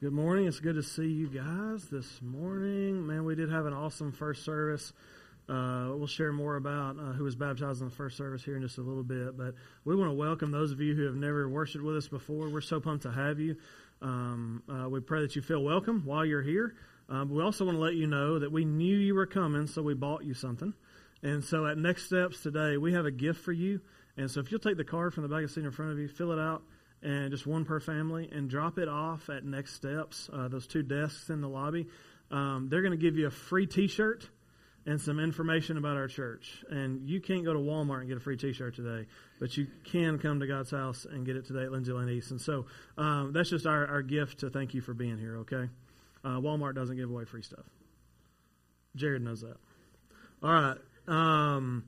Good morning. It's good to see you guys this morning. Man, we did have an awesome first service. Uh, we'll share more about uh, who was baptized in the first service here in just a little bit. But we want to welcome those of you who have never worshiped with us before. We're so pumped to have you. Um, uh, we pray that you feel welcome while you're here. Um, we also want to let you know that we knew you were coming, so we bought you something. And so at Next Steps today, we have a gift for you. And so if you'll take the card from the back of the seat in front of you, fill it out and just one per family, and drop it off at Next Steps, uh, those two desks in the lobby. Um, they're going to give you a free T-shirt and some information about our church. And you can't go to Walmart and get a free T-shirt today, but you can come to God's house and get it today at Lindsay Lane East. And so um, that's just our, our gift to thank you for being here. Okay, uh, Walmart doesn't give away free stuff. Jared knows that. All right. Um,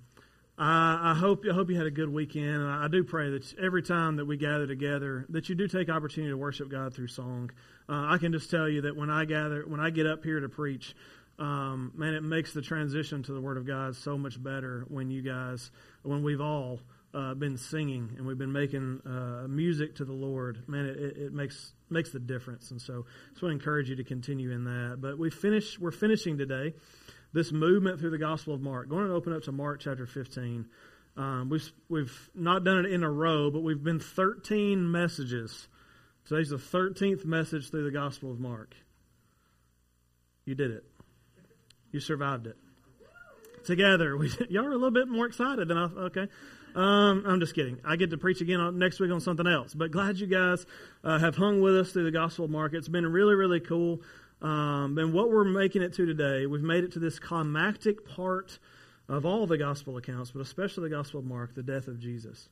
I, I, hope I hope you had a good weekend, I, I, do pray that every time that we gather together, that you do take opportunity to worship God through song. Uh, I can just tell you that when I gather, when I get up here to preach, um, man, it makes the transition to the Word of God so much better when you guys, when we've all uh, been singing and we've been making uh, music to the Lord. Man, it, it, makes makes the difference, and so I just want to encourage you to continue in that. But we finish, we're finishing today this movement through the Gospel of Mark. Going to open up to Mark chapter 15. Um, we've, we've not done it in a row, but we've been 13 messages. Today's the 13th message through the Gospel of Mark. You did it. You survived it. Together. We, y'all are a little bit more excited than I Okay. Um, I'm just kidding. I get to preach again on, next week on something else. But glad you guys uh, have hung with us through the Gospel of Mark. It's been really, really cool. Um, and what we're making it to today, we've made it to this climactic part of all the gospel accounts, but especially the Gospel of Mark, the death of Jesus.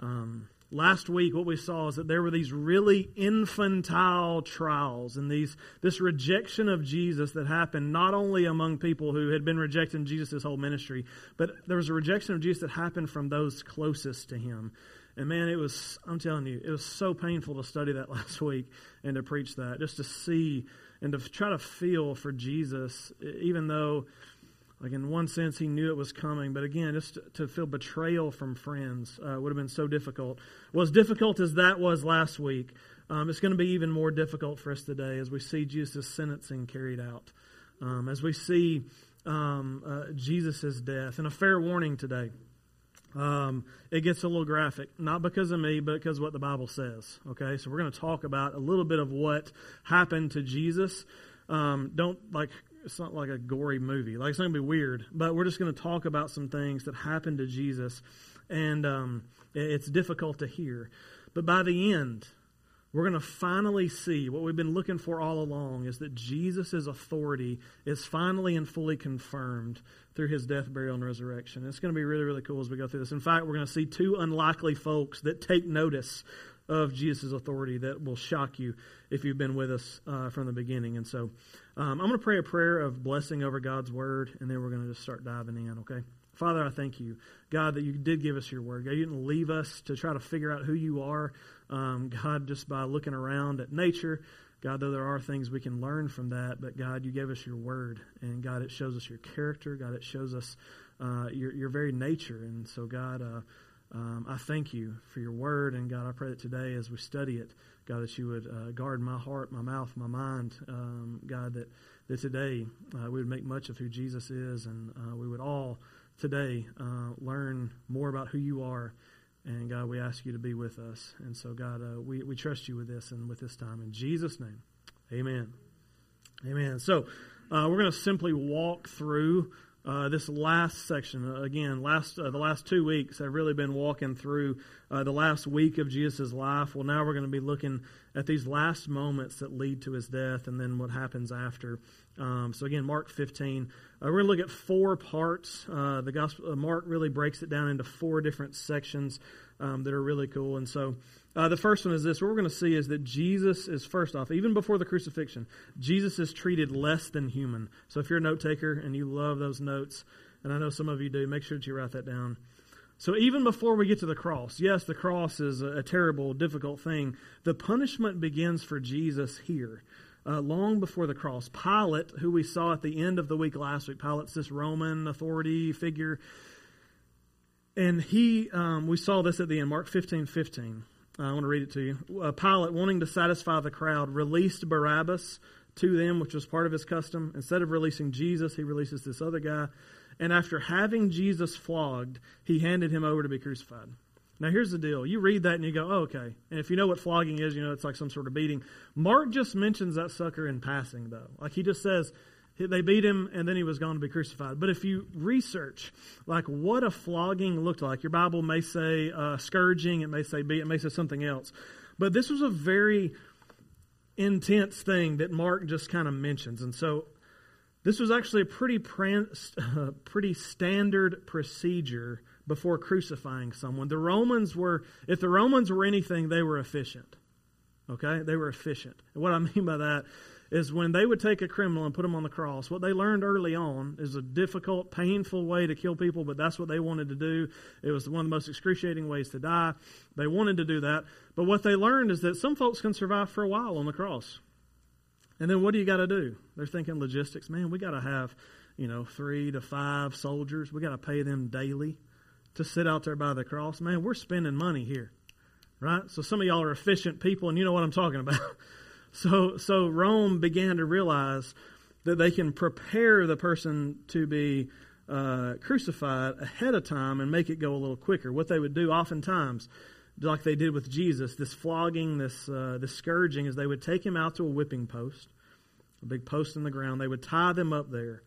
Um, last week, what we saw is that there were these really infantile trials and these this rejection of Jesus that happened not only among people who had been rejecting Jesus' whole ministry, but there was a rejection of Jesus that happened from those closest to him. And man, it was, I'm telling you, it was so painful to study that last week and to preach that, just to see and to try to feel for Jesus, even though, like in one sense, he knew it was coming. But again, just to feel betrayal from friends uh, would have been so difficult. Well, as difficult as that was last week, um, it's going to be even more difficult for us today as we see Jesus' sentencing carried out, um, as we see um, uh, Jesus' death. And a fair warning today. Um, it gets a little graphic, not because of me, but because of what the Bible says. Okay, so we're going to talk about a little bit of what happened to Jesus. Um, don't like it's not like a gory movie. Like it's going to be weird, but we're just going to talk about some things that happened to Jesus, and um, it's difficult to hear. But by the end, we're going to finally see what we've been looking for all along is that Jesus' authority is finally and fully confirmed through his death, burial, and resurrection. It's going to be really, really cool as we go through this. In fact, we're going to see two unlikely folks that take notice of Jesus' authority that will shock you if you've been with us uh, from the beginning. And so um, I'm going to pray a prayer of blessing over God's word, and then we're going to just start diving in, okay? Father, I thank you, God, that you did give us your word. God, you didn't leave us to try to figure out who you are, um, God, just by looking around at nature. God, though there are things we can learn from that, but God, you gave us your word. And God, it shows us your character. God, it shows us uh, your, your very nature. And so, God, uh, um, I thank you for your word. And God, I pray that today as we study it, God, that you would uh, guard my heart, my mouth, my mind. Um, God, that, that today uh, we would make much of who Jesus is and uh, we would all today uh, learn more about who you are. And God, we ask you to be with us. And so, God, uh, we, we trust you with this and with this time. In Jesus' name, amen. Amen. So, uh, we're going to simply walk through uh, this last section. Uh, again, last uh, the last two weeks have really been walking through uh, the last week of Jesus' life. Well, now we're going to be looking at these last moments that lead to his death and then what happens after. Um, so, again, Mark 15. Uh, we're going to look at four parts. Uh, the Gospel Mark really breaks it down into four different sections um, that are really cool. And so, uh, the first one is this. What we're going to see is that Jesus is, first off, even before the crucifixion, Jesus is treated less than human. So if you're a note taker and you love those notes, and I know some of you do, make sure that you write that down. So even before we get to the cross, yes, the cross is a, a terrible, difficult thing. The punishment begins for Jesus here. Uh, long before the cross. Pilate, who we saw at the end of the week last week, Pilate's this Roman authority figure. And he, um, we saw this at the end, Mark 15 15. I want to read it to you. Uh, Pilate, wanting to satisfy the crowd, released Barabbas to them, which was part of his custom. Instead of releasing Jesus, he releases this other guy. And after having Jesus flogged, he handed him over to be crucified. Now, here's the deal. You read that and you go, oh, okay. And if you know what flogging is, you know it's like some sort of beating. Mark just mentions that sucker in passing, though. Like he just says, they beat him and then he was going to be crucified. But if you research, like what a flogging looked like, your Bible may say uh, scourging, it may say beat, it may say something else. But this was a very intense thing that Mark just kind of mentions. And so this was actually a pretty, pretty standard procedure before crucifying someone. The Romans were, if the Romans were anything, they were efficient. Okay? They were efficient. And what I mean by that is when they would take a criminal and put him on the cross, what they learned early on is a difficult, painful way to kill people, but that's what they wanted to do. It was one of the most excruciating ways to die. They wanted to do that. But what they learned is that some folks can survive for a while on the cross. And then what do you got to do? They're thinking logistics. Man, we got to have, you know, three to five soldiers. We got to pay them daily to sit out there by the cross. Man, we're spending money here, right? So some of y'all are efficient people, and you know what I'm talking about. so, so Rome began to realize that they can prepare the person to be uh, crucified ahead of time and make it go a little quicker. What they would do oftentimes like they did with Jesus, this flogging, this, uh, this scourging, is they would take him out to a whipping post, a big post in the ground. They would tie them up there.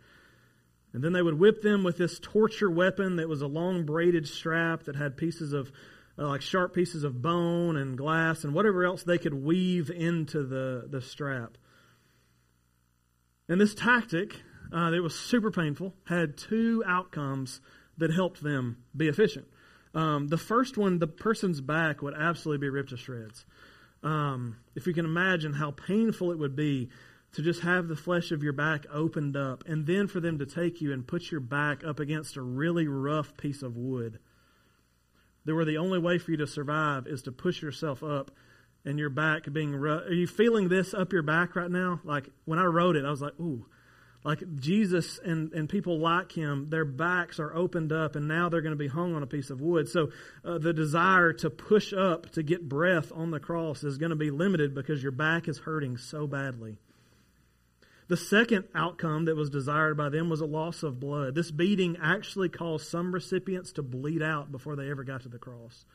And then they would whip them with this torture weapon that was a long braided strap that had pieces of, uh, like sharp pieces of bone and glass and whatever else they could weave into the, the strap. And this tactic, uh, that was super painful, had two outcomes that helped them be efficient. Um, the first one, the person's back would absolutely be ripped to shreds. Um, if you can imagine how painful it would be to just have the flesh of your back opened up, and then for them to take you and put your back up against a really rough piece of wood. That where the only way for you to survive is to push yourself up and your back being rough. Are you feeling this up your back right now? Like when I wrote it, I was like, ooh, like Jesus and, and people like him, their backs are opened up and now they're going to be hung on a piece of wood. So uh, the desire to push up to get breath on the cross is going to be limited because your back is hurting so badly. The second outcome that was desired by them was a loss of blood. This beating actually caused some recipients to bleed out before they ever got to the cross.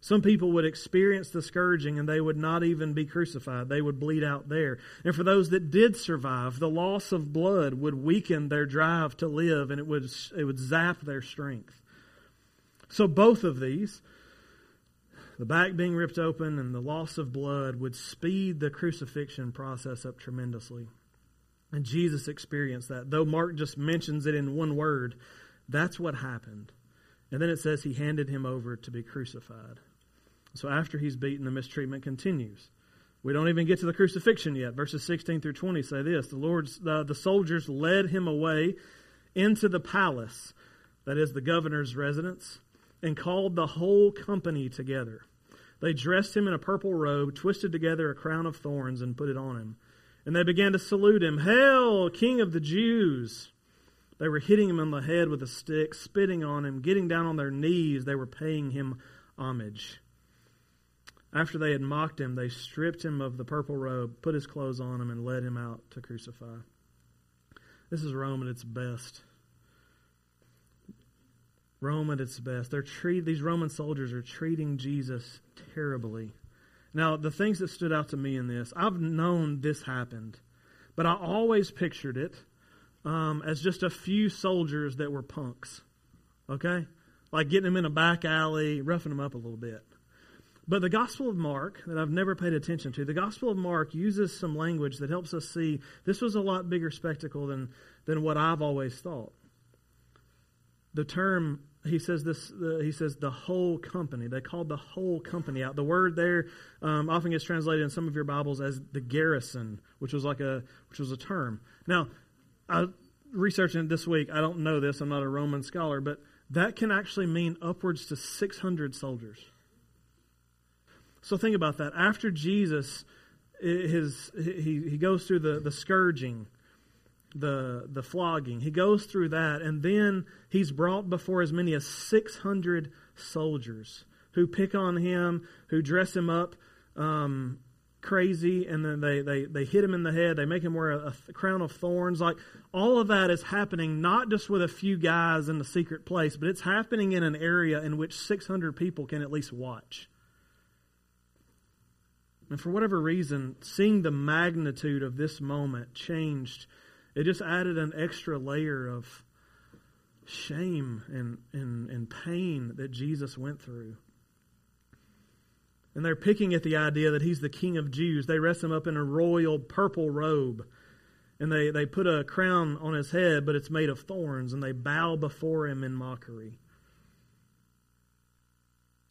Some people would experience the scourging and they would not even be crucified. They would bleed out there. And for those that did survive, the loss of blood would weaken their drive to live and it would, it would zap their strength. So both of these, the back being ripped open and the loss of blood, would speed the crucifixion process up tremendously. And Jesus experienced that. Though Mark just mentions it in one word, that's what happened. And then it says he handed him over to be crucified. So after he's beaten, the mistreatment continues. We don't even get to the crucifixion yet. Verses 16 through 20 say this The Lord's uh, the soldiers led him away into the palace, that is the governor's residence, and called the whole company together. They dressed him in a purple robe, twisted together a crown of thorns, and put it on him. And they began to salute him, Hail, King of the Jews! They were hitting him on the head with a stick, spitting on him, getting down on their knees. They were paying him homage. After they had mocked him, they stripped him of the purple robe, put his clothes on him, and led him out to crucify. This is Rome at its best. Rome at its best. They're treat, these Roman soldiers are treating Jesus terribly. Now, the things that stood out to me in this, I've known this happened, but I always pictured it um, as just a few soldiers that were punks. Okay? Like getting them in a back alley, roughing them up a little bit. But the Gospel of Mark, that I've never paid attention to, the Gospel of Mark uses some language that helps us see this was a lot bigger spectacle than, than what I've always thought. The term, he says this, the, he says the whole company. They called the whole company out. The word there um, often gets translated in some of your Bibles as the garrison, which was like a, which was a term. Now, I researching it this week. I don't know this. I'm not a Roman scholar, but that can actually mean upwards to 600 soldiers. So think about that. After Jesus, his, he, he goes through the, the scourging, the, the flogging. He goes through that, and then he's brought before as many as 600 soldiers who pick on him, who dress him up um, crazy, and then they, they, they hit him in the head. They make him wear a, a crown of thorns. Like all of that is happening not just with a few guys in the secret place, but it's happening in an area in which 600 people can at least watch. And for whatever reason, seeing the magnitude of this moment changed. It just added an extra layer of shame and, and, and pain that Jesus went through. And they're picking at the idea that he's the king of Jews. They dress him up in a royal purple robe. And they, they put a crown on his head, but it's made of thorns. And they bow before him in mockery.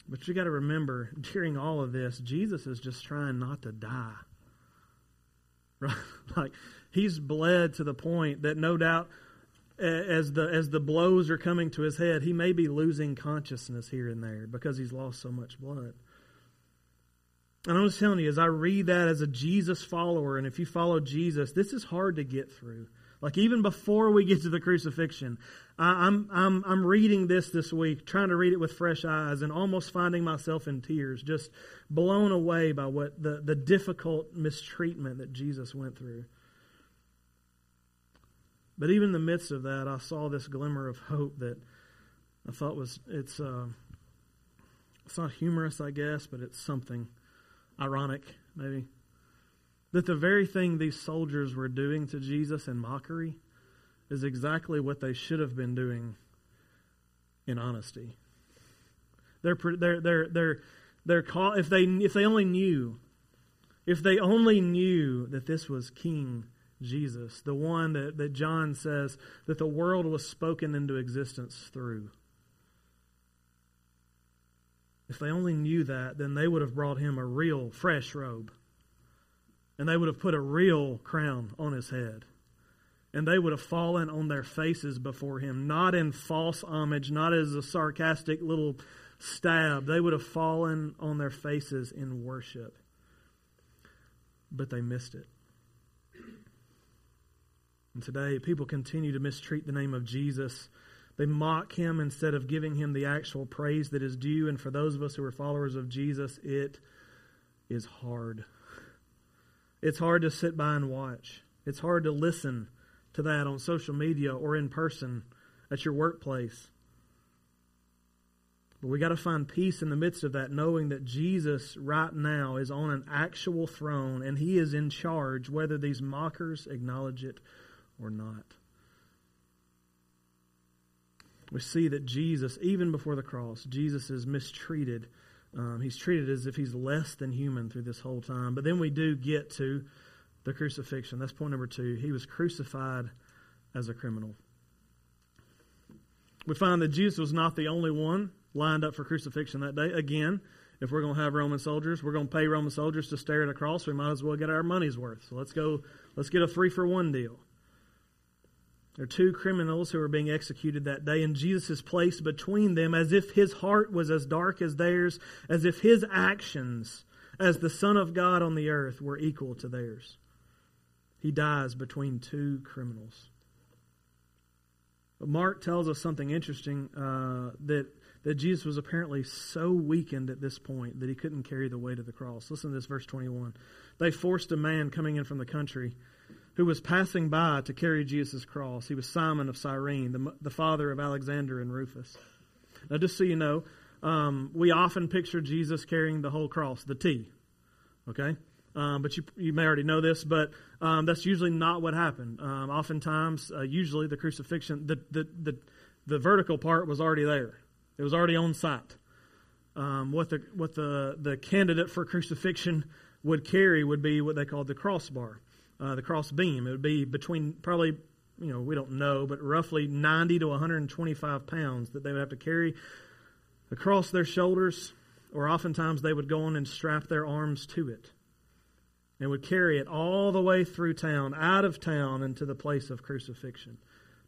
But you got to remember, during all of this, Jesus is just trying not to die. Right? Like, he's bled to the point that no doubt as the as the blows are coming to his head, he may be losing consciousness here and there because he's lost so much blood. And I'm just telling you, as I read that as a Jesus follower, and if you follow Jesus, this is hard to get through. Like even before we get to the crucifixion, I, am I'm I'm reading this this week, trying to read it with fresh eyes, and almost finding myself in tears, just blown away by what the the difficult mistreatment that Jesus went through. But even in the midst of that, I saw this glimmer of hope that I thought was it's uh, it's not humorous, I guess, but it's something ironic, maybe. That the very thing these soldiers were doing to Jesus in mockery is exactly what they should have been doing in honesty. They're they're they're they're they're call, if they if they only knew if they only knew that this was King Jesus, the one that, that John says that the world was spoken into existence through. If they only knew that, then they would have brought him a real fresh robe. And they would have put a real crown on his head. And they would have fallen on their faces before him, not in false homage, not as a sarcastic little stab. They would have fallen on their faces in worship. But they missed it. And today, people continue to mistreat the name of Jesus. They mock him instead of giving him the actual praise that is due. And for those of us who are followers of Jesus, it is hard. It's hard to sit by and watch. It's hard to listen to that on social media or in person at your workplace. But we got to find peace in the midst of that, knowing that Jesus right now is on an actual throne and he is in charge, whether these mockers acknowledge it or not. We see that Jesus, even before the cross, Jesus is mistreated. Um, he's treated as if he's less than human through this whole time. But then we do get to the crucifixion. That's point number two. He was crucified as a criminal. We find that Jesus was not the only one lined up for crucifixion that day. Again, if we're going to have Roman soldiers, we're going to pay Roman soldiers to stare at a cross. We might as well get our money's worth. So let's go. Let's get a three for one deal. There are two criminals who are being executed that day, and Jesus is placed between them as if his heart was as dark as theirs, as if his actions as the Son of God on the earth were equal to theirs. He dies between two criminals. But Mark tells us something interesting uh, that, that Jesus was apparently so weakened at this point that he couldn't carry the weight of the cross. Listen to this, verse 21. They forced a man coming in from the country who was passing by to carry Jesus' cross. He was Simon of Cyrene, the, the father of Alexander and Rufus. Now, just so you know, um, we often picture Jesus carrying the whole cross, the T. Okay? Um, but you, you may already know this, but um, that's usually not what happened. Um, oftentimes, uh, usually the crucifixion, the, the, the, the, vertical part was already there, it was already on site. Um, what the, what the, the candidate for crucifixion would carry would be what they called the crossbar uh, the cross beam. It would be between probably, you know, we don't know, but roughly 90 to 125 pounds that they would have to carry across their shoulders, or oftentimes they would go on and strap their arms to it and would carry it all the way through town, out of town, and to the place of crucifixion.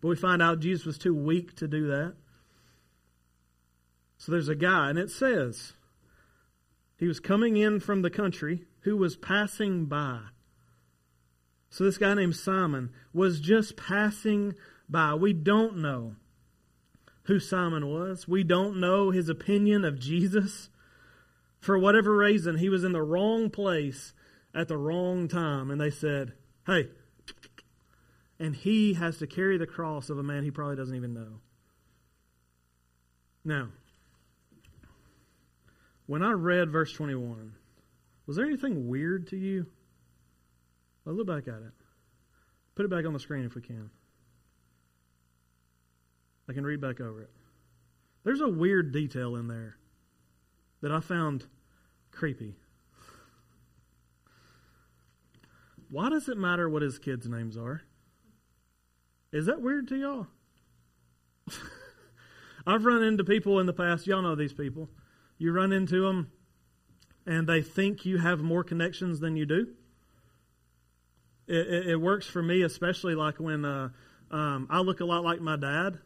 But we find out Jesus was too weak to do that. So there's a guy, and it says he was coming in from the country who was passing by. So this guy named Simon was just passing by. We don't know who Simon was. We don't know his opinion of Jesus. For whatever reason, he was in the wrong place at the wrong time. And they said, Hey, and he has to carry the cross of a man he probably doesn't even know. Now, when I read verse 21, was there anything weird to you? Well, look back at it. Put it back on the screen if we can. I can read back over it. There's a weird detail in there that I found creepy. Why does it matter what his kids' names are? Is that weird to y'all? I've run into people in the past, y'all know these people. You run into them and they think you have more connections than you do. It, it, it works for me, especially like when uh, um, I look a lot like my dad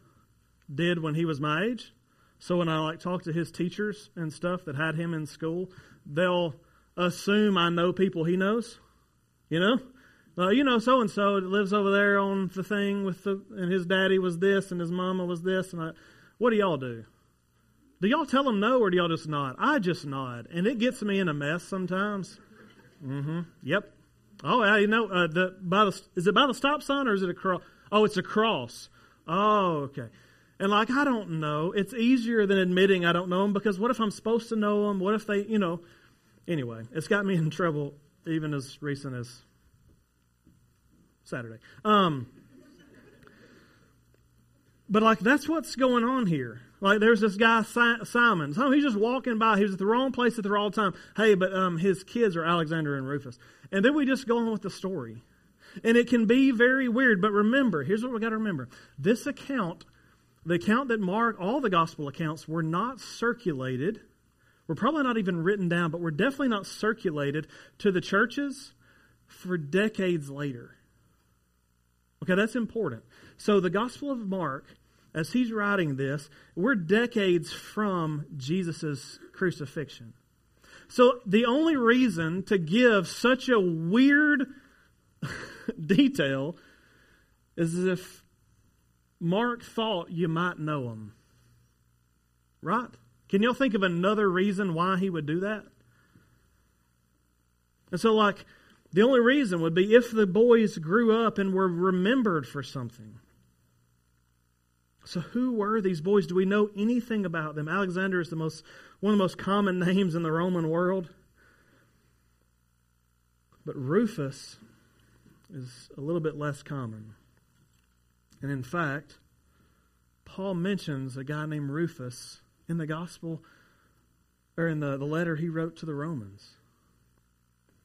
did when he was my age. So when I like talk to his teachers and stuff that had him in school, they'll assume I know people he knows. You know, uh, you know, so and so lives over there on the thing with the, and his daddy was this and his mama was this, and I, what do y'all do? Do y'all tell them no, or do y'all just nod? I just nod, and it gets me in a mess sometimes. Mm-hmm. Yep. Oh, yeah, you know, uh, the by the is it by the stop sign or is it a cross? Oh, it's a cross. Oh, okay. And like I don't know, it's easier than admitting I don't know them because what if I'm supposed to know them? What if they, you know? Anyway, it's got me in trouble even as recent as Saturday. Um, but like that's what's going on here. Like there's this guy Simon. So he's just walking by. He was at the wrong place at the wrong time. Hey, but um, his kids are Alexander and Rufus. And then we just go on with the story. And it can be very weird, but remember, here's what we got to remember. This account, the account that Mark, all the gospel accounts were not circulated. Were probably not even written down, but were definitely not circulated to the churches for decades later. Okay, that's important. So the Gospel of Mark, as he's writing this, we're decades from Jesus' crucifixion. So the only reason to give such a weird detail is if Mark thought you might know him. Right? Can y'all think of another reason why he would do that? And so, like, the only reason would be if the boys grew up and were remembered for something. So, who were these boys? Do we know anything about them? Alexander is the most, one of the most common names in the Roman world. But Rufus is a little bit less common. And in fact, Paul mentions a guy named Rufus in the gospel, or in the, the letter he wrote to the Romans.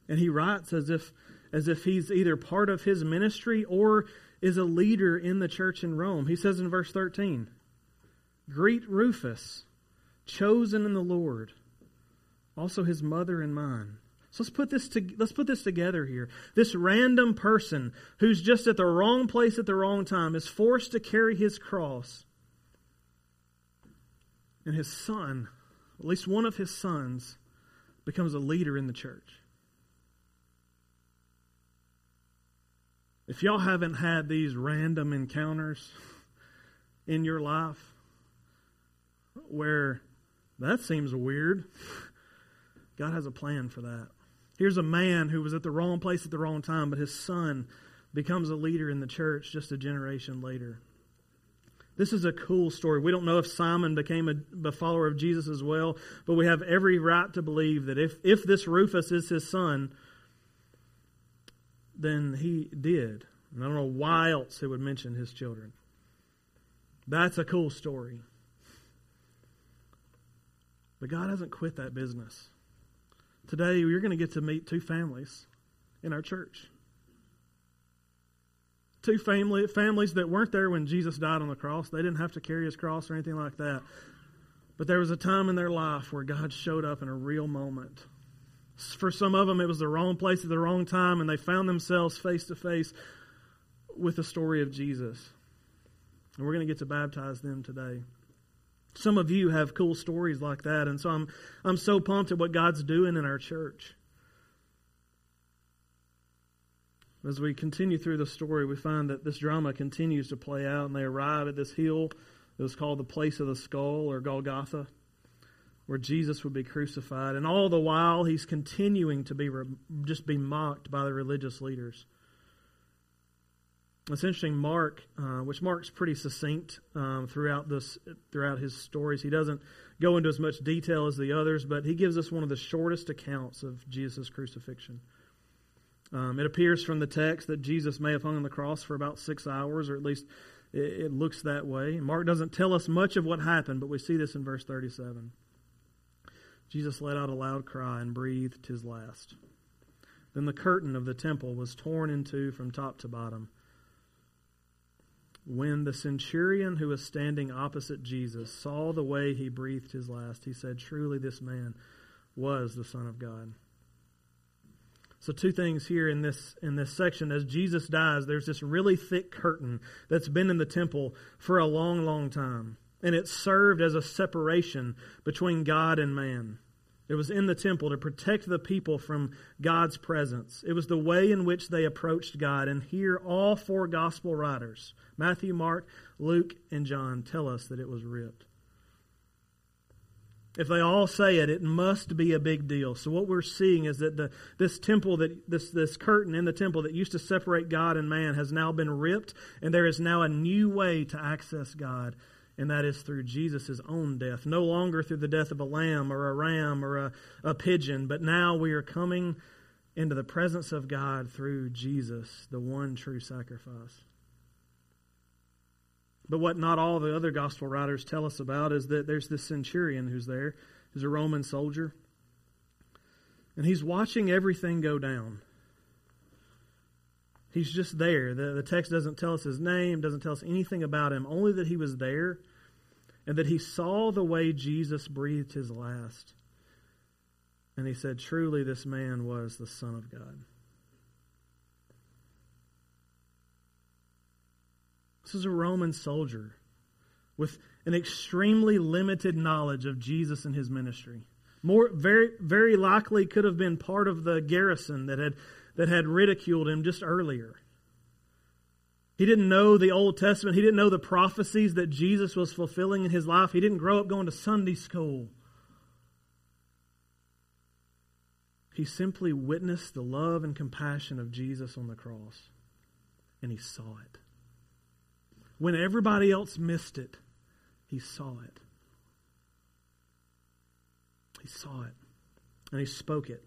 And he writes as if as if he's either part of his ministry or is a leader in the church in Rome. He says in verse 13, Greet Rufus, chosen in the Lord, also his mother and mine. So let's put this to, let's put this together here. This random person who's just at the wrong place at the wrong time is forced to carry his cross. And his son, at least one of his sons, becomes a leader in the church. If y'all haven't had these random encounters in your life where that seems weird, God has a plan for that. Here's a man who was at the wrong place at the wrong time, but his son becomes a leader in the church just a generation later. This is a cool story. We don't know if Simon became a, a, follower of Jesus as well, but we have every right to believe that if, if this Rufus is his son, than he did. And I don't know why else he would mention his children. That's a cool story. But God hasn't quit that business. Today, you're going to get to meet two families in our church. Two family, families that weren't there when Jesus died on the cross. They didn't have to carry his cross or anything like that. But there was a time in their life where God showed up in a real moment for some of them, it was the wrong place at the wrong time, and they found themselves face to face with the story of Jesus. And we're going to get to baptize them today. Some of you have cool stories like that, and so I'm, I'm so pumped at what God's doing in our church. As we continue through the story, we find that this drama continues to play out, and they arrive at this hill that was called the place of the skull or Golgotha. Where Jesus would be crucified. And all the while, he's continuing to be re- just be mocked by the religious leaders. It's interesting, Mark, uh, which Mark's pretty succinct um, throughout this throughout his stories. He doesn't go into as much detail as the others, but he gives us one of the shortest accounts of Jesus' crucifixion. Um, it appears from the text that Jesus may have hung on the cross for about six hours, or at least it, it looks that way. Mark doesn't tell us much of what happened, but we see this in verse 37. Jesus let out a loud cry and breathed his last. Then the curtain of the temple was torn in two from top to bottom. When the centurion who was standing opposite Jesus saw the way he breathed his last, he said, Truly, this man was the Son of God. So two things here in this in this section as Jesus dies there's this really thick curtain that's been in the temple for a long long time and it served as a separation between God and man. It was in the temple to protect the people from God's presence. It was the way in which they approached God and here all four gospel writers Matthew, Mark, Luke, and John tell us that it was ripped. If they all say it, it must be a big deal. So what we're seeing is that the, this temple that this this curtain in the temple that used to separate God and man has now been ripped, and there is now a new way to access God, and that is through Jesus' own death. No longer through the death of a lamb or a ram or a, a pigeon, but now we are coming into the presence of God through Jesus, the one true sacrifice. But what not all the other gospel writers tell us about is that there's this centurion who's there, who's a Roman soldier, and he's watching everything go down. He's just there. The, the text doesn't tell us his name, doesn't tell us anything about him, only that he was there and that he saw the way Jesus breathed his last. And he said, Truly, this man was the Son of God. This is a Roman soldier with an extremely limited knowledge of Jesus and his ministry. More, very, very likely could have been part of the garrison that had, that had ridiculed him just earlier. He didn't know the Old Testament. He didn't know the prophecies that Jesus was fulfilling in his life. He didn't grow up going to Sunday school. He simply witnessed the love and compassion of Jesus on the cross, and he saw it. When everybody else missed it, he saw it. He saw it. And he spoke it.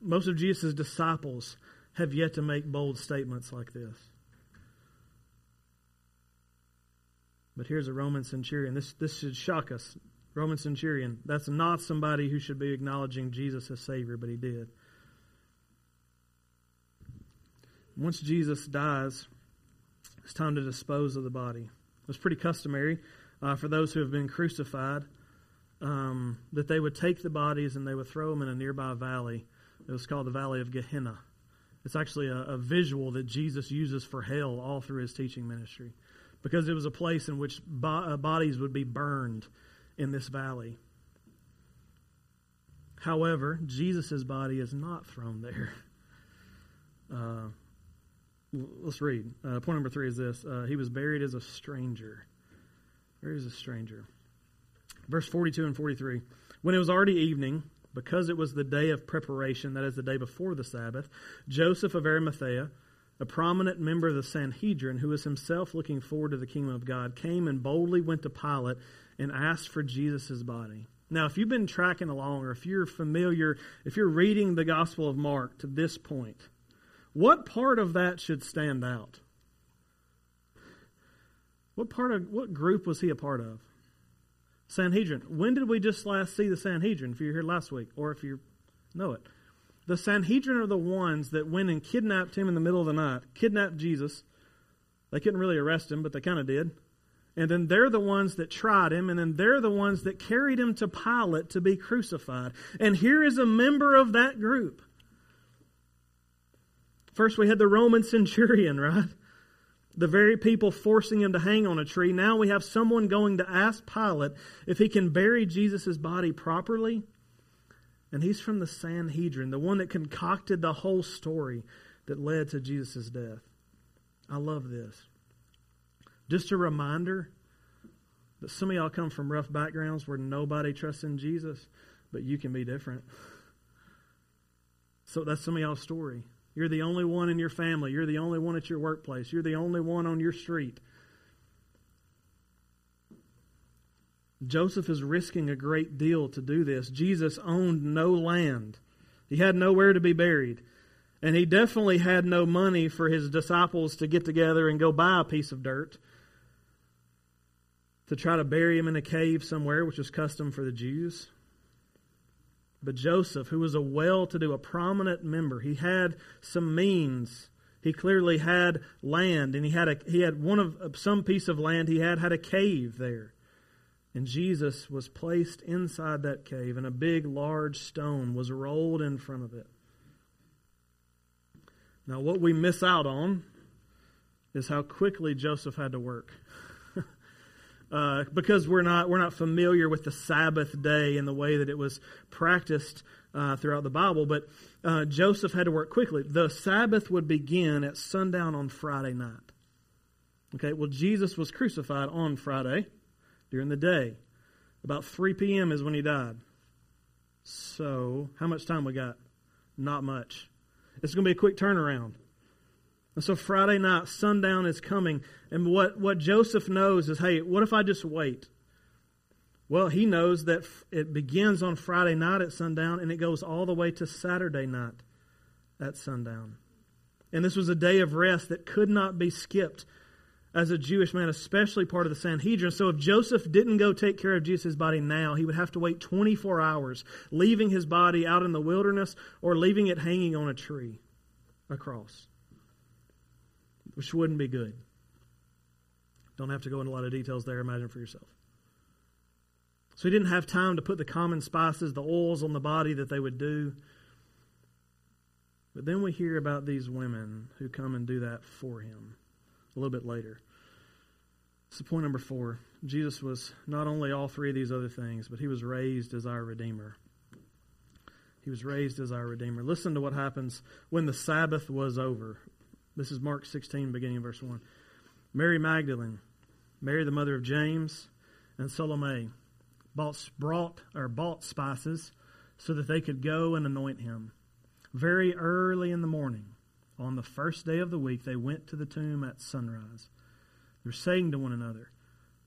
Most of Jesus' disciples have yet to make bold statements like this. But here's a Roman centurion. This, this should shock us. Roman centurion. That's not somebody who should be acknowledging Jesus as Savior, but he did. Once Jesus dies, it's time to dispose of the body. It was pretty customary uh, for those who have been crucified um, that they would take the bodies and they would throw them in a nearby valley. It was called the Valley of Gehenna. It's actually a, a visual that Jesus uses for hell all through his teaching ministry because it was a place in which bo- uh, bodies would be burned in this valley. However, Jesus' body is not thrown there. Uh, Let's read. Uh, point number three is this uh, He was buried as a stranger. Buried as a stranger. Verse 42 and 43. When it was already evening, because it was the day of preparation, that is the day before the Sabbath, Joseph of Arimathea, a prominent member of the Sanhedrin, who was himself looking forward to the kingdom of God, came and boldly went to Pilate and asked for Jesus' body. Now, if you've been tracking along, or if you're familiar, if you're reading the Gospel of Mark to this point, what part of that should stand out? What part of what group was he a part of? Sanhedrin. When did we just last see the Sanhedrin? If you were here last week, or if you know it, the Sanhedrin are the ones that went and kidnapped him in the middle of the night, kidnapped Jesus. They couldn't really arrest him, but they kind of did. And then they're the ones that tried him, and then they're the ones that carried him to Pilate to be crucified. And here is a member of that group First, we had the Roman centurion, right? The very people forcing him to hang on a tree. Now we have someone going to ask Pilate if he can bury Jesus' body properly. And he's from the Sanhedrin, the one that concocted the whole story that led to Jesus' death. I love this. Just a reminder that some of y'all come from rough backgrounds where nobody trusts in Jesus, but you can be different. So that's some of y'all's story. You're the only one in your family. You're the only one at your workplace. You're the only one on your street. Joseph is risking a great deal to do this. Jesus owned no land, he had nowhere to be buried. And he definitely had no money for his disciples to get together and go buy a piece of dirt to try to bury him in a cave somewhere, which was custom for the Jews. But Joseph, who was a well to do, a prominent member, he had some means. He clearly had land, and he had a he had one of some piece of land he had had a cave there. And Jesus was placed inside that cave, and a big, large stone was rolled in front of it. Now, what we miss out on is how quickly Joseph had to work. Uh, because we're not, we're not familiar with the Sabbath day and the way that it was practiced uh, throughout the Bible, but uh, Joseph had to work quickly. The Sabbath would begin at sundown on Friday night. Okay, well, Jesus was crucified on Friday during the day. About 3 p.m. is when he died. So, how much time we got? Not much. It's going to be a quick turnaround. And so Friday night, sundown is coming. And what, what Joseph knows is hey, what if I just wait? Well, he knows that it begins on Friday night at sundown and it goes all the way to Saturday night at sundown. And this was a day of rest that could not be skipped as a Jewish man, especially part of the Sanhedrin. So if Joseph didn't go take care of Jesus' body now, he would have to wait 24 hours, leaving his body out in the wilderness or leaving it hanging on a tree, a cross, which wouldn't be good. Don't have to go into a lot of details there. Imagine for yourself. So he didn't have time to put the common spices, the oils on the body that they would do. But then we hear about these women who come and do that for him a little bit later. So, point number four Jesus was not only all three of these other things, but he was raised as our Redeemer. He was raised as our Redeemer. Listen to what happens when the Sabbath was over. This is Mark 16, beginning in verse 1. Mary Magdalene, Mary the mother of James, and Salome bought, brought or bought spices so that they could go and anoint him. Very early in the morning, on the first day of the week, they went to the tomb at sunrise. They're saying to one another,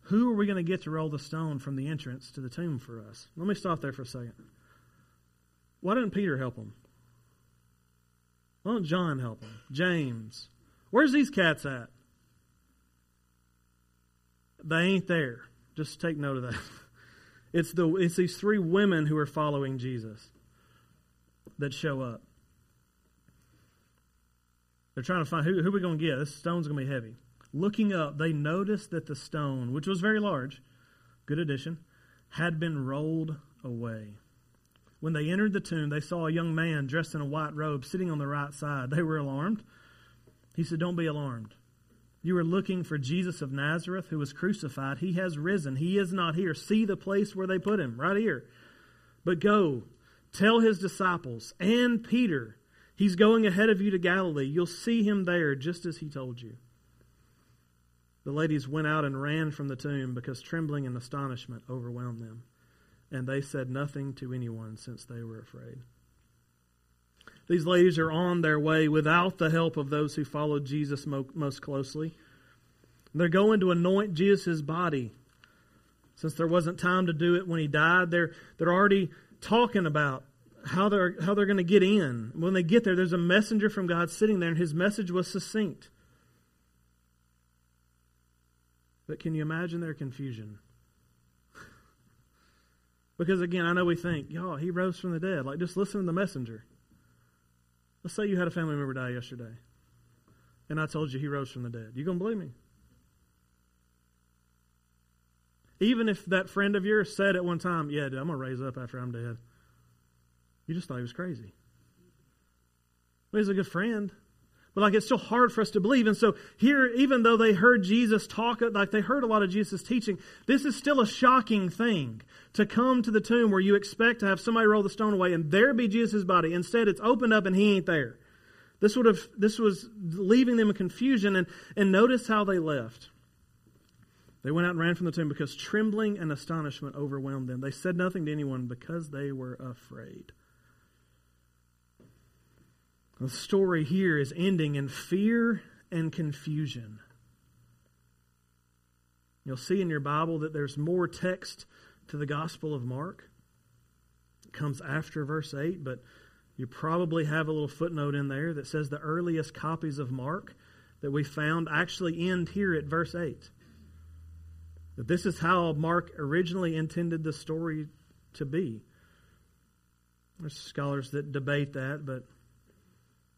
Who are we going to get to roll the stone from the entrance to the tomb for us? Let me stop there for a second. Why didn't Peter help them? Why don't John help them? James. Where's these cats at? They ain't there. Just take note of that. It's, the, it's these three women who are following Jesus that show up. They're trying to find who, who are we going to get? This stone's going to be heavy. Looking up, they noticed that the stone, which was very large, good addition, had been rolled away. When they entered the tomb, they saw a young man dressed in a white robe sitting on the right side. They were alarmed. He said, Don't be alarmed. You are looking for Jesus of Nazareth who was crucified. He has risen. He is not here. See the place where they put him, right here. But go, tell his disciples and Peter He's going ahead of you to Galilee. You'll see him there just as he told you. The ladies went out and ran from the tomb because trembling and astonishment overwhelmed them. And they said nothing to anyone since they were afraid. These ladies are on their way without the help of those who followed Jesus most closely. They're going to anoint Jesus' body. Since there wasn't time to do it when he died, they're, they're already talking about how they're how they're going to get in. When they get there, there's a messenger from God sitting there, and his message was succinct. But can you imagine their confusion? Because again, I know we think, y'all, he rose from the dead. Like, just listen to the messenger. Let's say you had a family member die yesterday, and I told you he rose from the dead. You gonna believe me? Even if that friend of yours said at one time, "Yeah, dude, I'm gonna raise up after I'm dead." You just thought he was crazy. Well, he's a good friend. But like it's still hard for us to believe. And so here, even though they heard Jesus talk, like they heard a lot of Jesus' teaching, this is still a shocking thing to come to the tomb where you expect to have somebody roll the stone away and there be Jesus' body. Instead, it's opened up and he ain't there. This would have this was leaving them in confusion and, and notice how they left. They went out and ran from the tomb because trembling and astonishment overwhelmed them. They said nothing to anyone because they were afraid. The story here is ending in fear and confusion. You'll see in your Bible that there's more text to the Gospel of Mark. It comes after verse 8, but you probably have a little footnote in there that says the earliest copies of Mark that we found actually end here at verse 8. That this is how Mark originally intended the story to be. There's scholars that debate that, but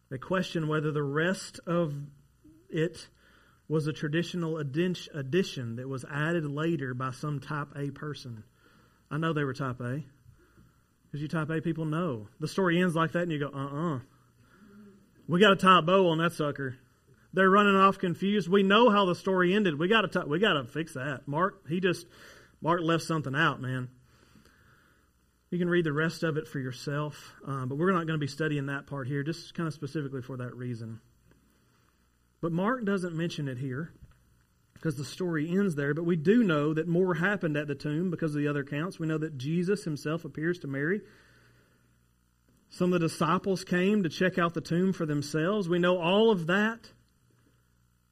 they question whether the rest of it was a traditional addition that was added later by some type A person. I know they were type A. Because you type A people know. The story ends like that and you go, uh uh We got a bow on that sucker. They're running off confused. We know how the story ended. We got to we got to fix that. Mark, he just Mark left something out, man. You can read the rest of it for yourself, um, but we're not going to be studying that part here, just kind of specifically for that reason. But Mark doesn't mention it here because the story ends there. But we do know that more happened at the tomb because of the other accounts. We know that Jesus himself appears to Mary. Some of the disciples came to check out the tomb for themselves. We know all of that.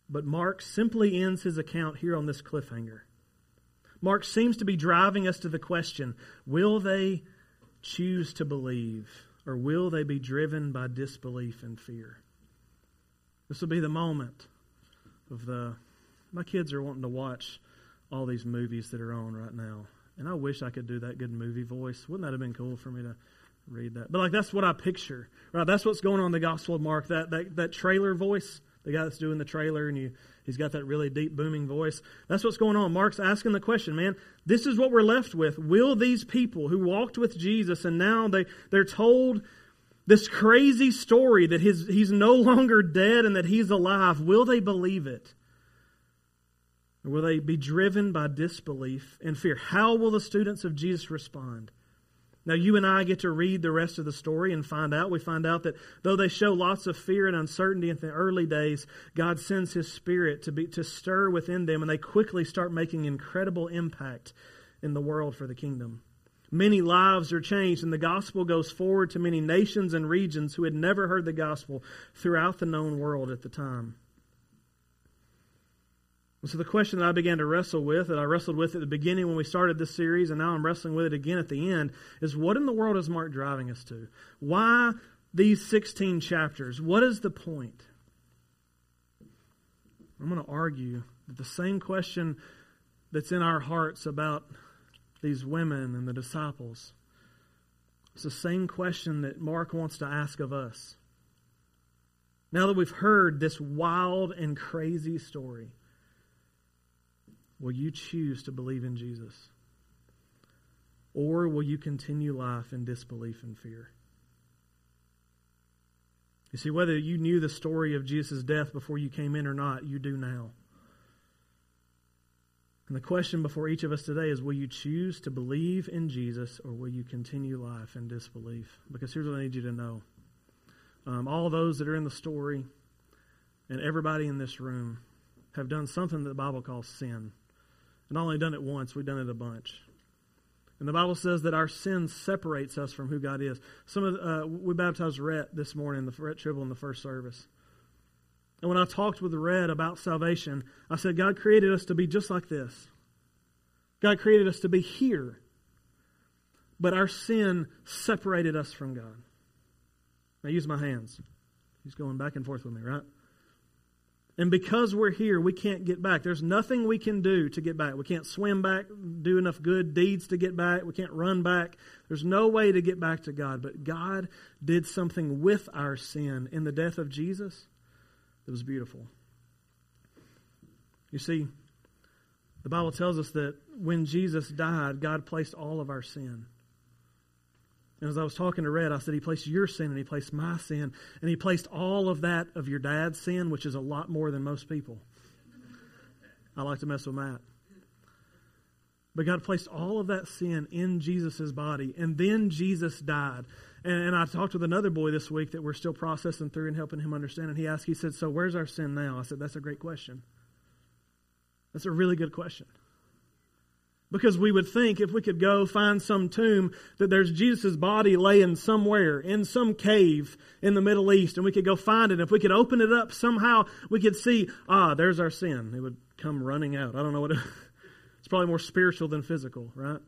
But Mark simply ends his account here on this cliffhanger. Mark seems to be driving us to the question will they choose to believe, or will they be driven by disbelief and fear? This will be the moment of the. My kids are wanting to watch all these movies that are on right now. And I wish I could do that good movie voice. Wouldn't that have been cool for me to read that? But like that's what I picture. Right? That's what's going on in the Gospel of Mark. That that, that trailer voice, the guy that's doing the trailer and you he's got that really deep booming voice. That's what's going on. Mark's asking the question, man, this is what we're left with. Will these people who walked with Jesus and now they, they're told this crazy story that his, he's no longer dead and that he's alive, will they believe it? Or will they be driven by disbelief and fear? How will the students of Jesus respond? Now, you and I get to read the rest of the story and find out. We find out that though they show lots of fear and uncertainty in the early days, God sends His Spirit to, be, to stir within them, and they quickly start making incredible impact in the world for the kingdom. Many lives are changed, and the gospel goes forward to many nations and regions who had never heard the gospel throughout the known world at the time. And so, the question that I began to wrestle with, that I wrestled with at the beginning when we started this series, and now I'm wrestling with it again at the end, is what in the world is Mark driving us to? Why these 16 chapters? What is the point? I'm going to argue that the same question that's in our hearts about these women and the disciples. It's the same question that Mark wants to ask of us. Now that we've heard this wild and crazy story, will you choose to believe in Jesus? Or will you continue life in disbelief and fear? You see, whether you knew the story of Jesus' death before you came in or not, you do now. And the question before each of us today is will you choose to believe in Jesus or will you continue life in disbelief? Because here's what I need you to know um, all those that are in the story and everybody in this room have done something that the Bible calls sin. Not only done it once, we've done it a bunch. And the Bible says that our sin separates us from who God is. Some of uh, we baptized Rhett this morning, the Rhett Tribble in the first service. And when I talked with Rhett about salvation, I said, God created us to be just like this. God created us to be here. But our sin separated us from God. I use my hands. He's going back and forth with me, right? And because we're here, we can't get back. There's nothing we can do to get back. We can't swim back, do enough good deeds to get back. We can't run back. There's no way to get back to God. But God did something with our sin in the death of Jesus it was beautiful. You see, the Bible tells us that when Jesus died, God placed all of our sin. And as I was talking to Rhett, I said, He placed your sin and He placed my sin. And He placed all of that of your dad's sin, which is a lot more than most people. I like to mess with Matt. But God placed all of that sin in Jesus' body. And then Jesus died. And, and, I talked with another boy this week that we're still processing through and helping him understand. And he asked, he said, So where's our sin now? I said, That's a great question. That's a really good question. Because we would think if we could go find some tomb that there's Jesus' body laying somewhere in some cave in the Middle East and we could go find it. If we could open it up somehow, we could see, ah, there's our sin. It would come running out. I don't know what it, it's probably more spiritual than physical, right?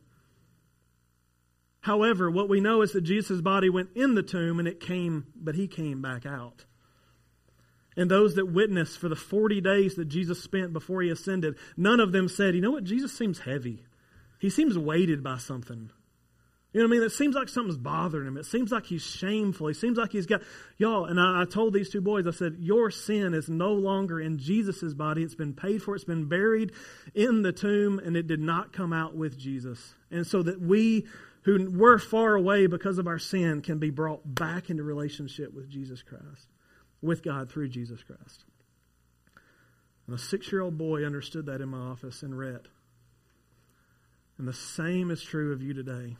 However, what we know is that Jesus' body went in the tomb and it came, but he came back out. And those that witnessed for the 40 days that Jesus spent before he ascended, none of them said, you know what, Jesus seems heavy. He seems weighted by something. You know what I mean? It seems like something's bothering him. It seems like he's shameful. He seems like he's got, y'all, and I, I told these two boys, I said, your sin is no longer in Jesus' body. It's been paid for. It's been buried in the tomb, and it did not come out with Jesus. And so that we who were far away because of our sin can be brought back into relationship with Jesus Christ with God through Jesus Christ. And a six year old boy understood that in my office and Rhett. And the same is true of you today.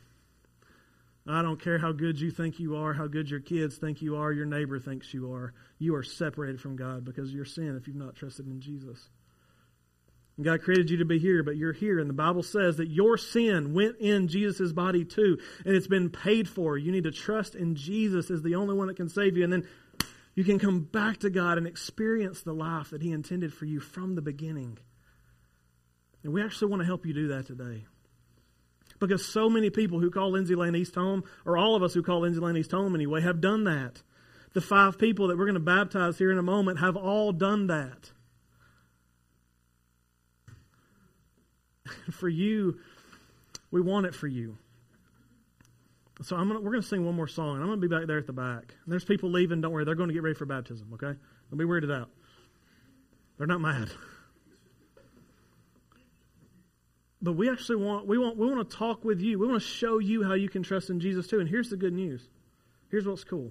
I don't care how good you think you are, how good your kids think you are, your neighbor thinks you are. You are separated from God because of your sin if you've not trusted in Jesus. And God created you to be here, but you're here. And the Bible says that your sin went in Jesus' body too, and it's been paid for. You need to trust in Jesus as the only one that can save you. And then you can come back to God and experience the life that He intended for you from the beginning. And we actually want to help you do that today. Because so many people who call Lindsay Lane East home, or all of us who call Lindsay Lane East home anyway, have done that. The five people that we're going to baptize here in a moment have all done that. for you, we want it for you. So I'm gonna, we're going to sing one more song, and I'm going to be back there at the back. And there's people leaving. Don't worry, they're going to get ready for baptism. Okay, don't be weirded out. They're not mad. But we actually want we want we want to talk with you. We want to show you how you can trust in Jesus too. And here's the good news. Here's what's cool.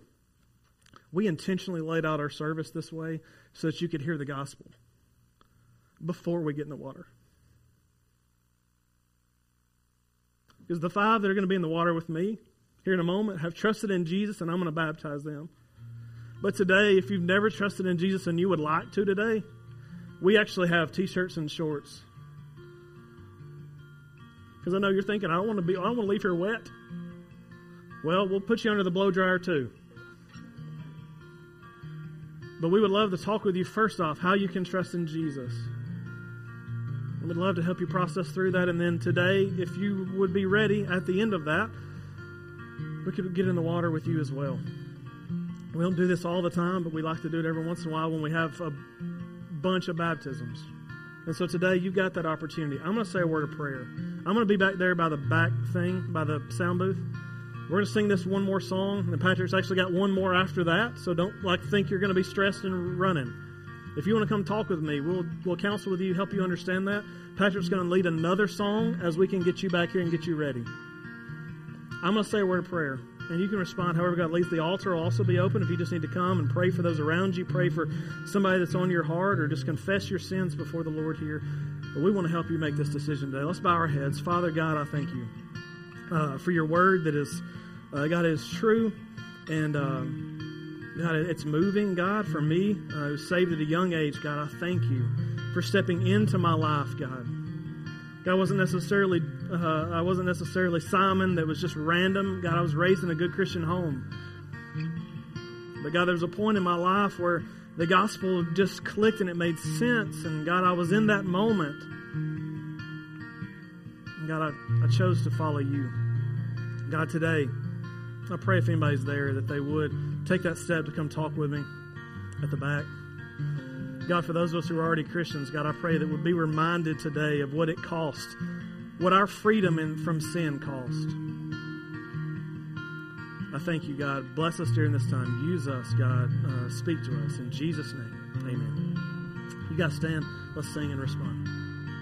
We intentionally laid out our service this way so that you could hear the gospel before we get in the water. Because the five that are going to be in the water with me, here in a moment have trusted in Jesus and I'm going to baptize them. But today, if you've never trusted in Jesus and you would like to today, we actually have t shirts and shorts. Because I know you're thinking, I don't want to be I don't want to leave here wet. Well, we'll put you under the blow dryer too. But we would love to talk with you first off how you can trust in Jesus. We'd love to help you process through that. And then today, if you would be ready at the end of that, we could get in the water with you as well. We don't do this all the time, but we like to do it every once in a while when we have a bunch of baptisms. And so today you've got that opportunity. I'm going to say a word of prayer. I'm going to be back there by the back thing, by the sound booth. We're going to sing this one more song, and Patrick's actually got one more after that. So don't like think you're going to be stressed and running. If you want to come talk with me, we'll we'll counsel with you, help you understand that. Patrick's going to lead another song as we can get you back here and get you ready. I'm going to say a word of prayer, and you can respond however God leads. The altar will also be open if you just need to come and pray for those around you, pray for somebody that's on your heart, or just confess your sins before the Lord here. But we want to help you make this decision today. Let's bow our heads. Father God, I thank you uh, for your word that is, uh, God, is true, and uh, God, it's moving. God, for me, uh, who saved at a young age, God, I thank you for stepping into my life, God. God wasn't necessarily uh, I wasn't necessarily Simon that was just random. God, I was raised in a good Christian home. But God, there was a point in my life where the gospel just clicked and it made sense. And God, I was in that moment. And God, I, I chose to follow you. God, today, I pray if anybody's there that they would take that step to come talk with me at the back. God, for those of us who are already Christians, God, I pray that we'll be reminded today of what it cost, what our freedom in, from sin cost. I thank you, God. Bless us during this time. Use us, God. Uh, speak to us. In Jesus' name, amen. You guys stand. Let's sing and respond.